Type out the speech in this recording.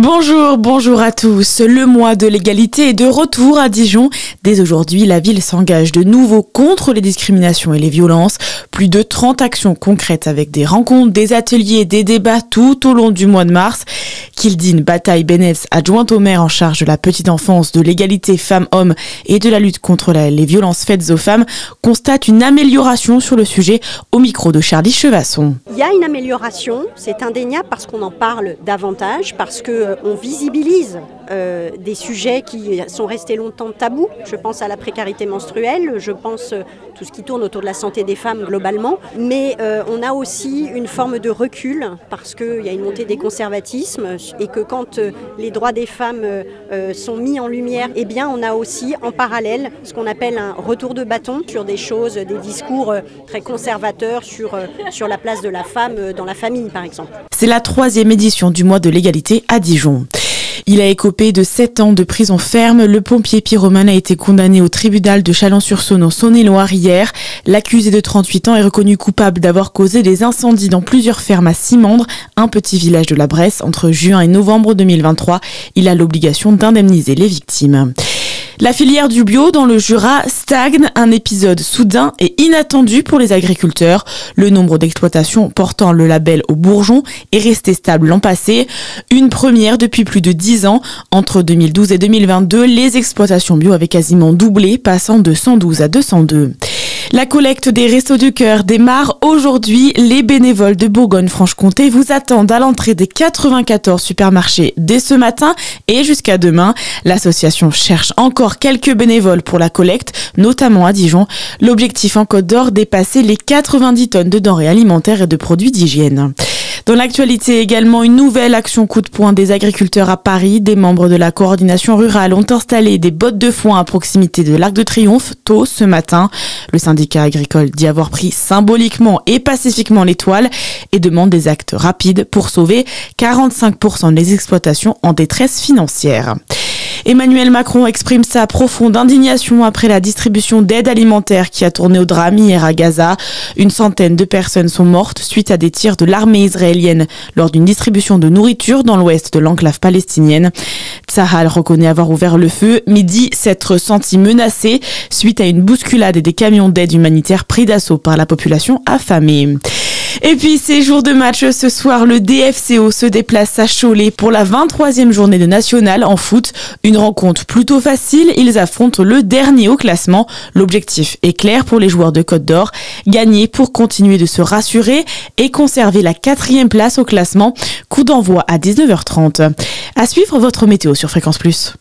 Bonjour, bonjour à tous. Le mois de l'égalité est de retour à Dijon. Dès aujourd'hui, la ville s'engage de nouveau contre les discriminations et les violences. Plus de 30 actions concrètes avec des rencontres, des ateliers, des débats tout au long du mois de mars. Kildine Bataille Benetz, adjointe au maire en charge de la petite enfance, de l'égalité femmes-hommes et de la lutte contre les violences faites aux femmes, constate une amélioration sur le sujet au micro de Charlie Chevasson. Il y a une amélioration, c'est indéniable parce qu'on en parle davantage, parce qu'on visibilise euh, des sujets qui sont restés longtemps tabous. Je pense à la précarité menstruelle, je pense euh, tout ce qui tourne autour de la santé des femmes globalement. Mais euh, on a aussi une forme de recul parce qu'il y a une montée des conservatismes et que quand les droits des femmes sont mis en lumière, eh bien on a aussi en parallèle ce qu'on appelle un retour de bâton sur des choses, des discours très conservateurs sur, sur la place de la femme dans la famille par exemple. C'est la troisième édition du mois de l'égalité à Dijon. Il a écopé de 7 ans de prison ferme. Le pompier pyromane a été condamné au tribunal de Chalon-sur-Saône en Saône-et-Loire hier. L'accusé de 38 ans est reconnu coupable d'avoir causé des incendies dans plusieurs fermes à Simandre, un petit village de la Bresse, entre juin et novembre 2023. Il a l'obligation d'indemniser les victimes. La filière du bio dans le Jura stagne, un épisode soudain et inattendu pour les agriculteurs. Le nombre d'exploitations portant le label au bourgeon est resté stable l'an passé, une première depuis plus de 10 ans. Entre 2012 et 2022, les exploitations bio avaient quasiment doublé, passant de 112 à 202. La collecte des Restos du Cœur démarre aujourd'hui. Les bénévoles de Bourgogne-Franche-Comté vous attendent à l'entrée des 94 supermarchés dès ce matin et jusqu'à demain. L'association cherche encore quelques bénévoles pour la collecte, notamment à Dijon. L'objectif en Côte d'Or, dépasser les 90 tonnes de denrées alimentaires et de produits d'hygiène. Dans l'actualité également, une nouvelle action coup de poing des agriculteurs à Paris. Des membres de la coordination rurale ont installé des bottes de foin à proximité de l'Arc de Triomphe tôt ce matin. Le syndicat agricole dit avoir pris symboliquement et pacifiquement l'étoile et demande des actes rapides pour sauver 45% des exploitations en détresse financière. Emmanuel Macron exprime sa profonde indignation après la distribution d'aide alimentaire qui a tourné au drame hier à Gaza. Une centaine de personnes sont mortes suite à des tirs de l'armée israélienne lors d'une distribution de nourriture dans l'ouest de l'enclave palestinienne. Tsahal reconnaît avoir ouvert le feu, mais dit s'être senti menacé suite à une bousculade et des camions d'aide humanitaire pris d'assaut par la population affamée. Et puis, ces jours de match ce soir, le DFCO se déplace à Cholet pour la 23e journée de national en foot. Une rencontre plutôt facile. Ils affrontent le dernier au classement. L'objectif est clair pour les joueurs de Côte d'Or. Gagner pour continuer de se rassurer et conserver la quatrième place au classement. Coup d'envoi à 19h30. À suivre votre météo sur Fréquence Plus.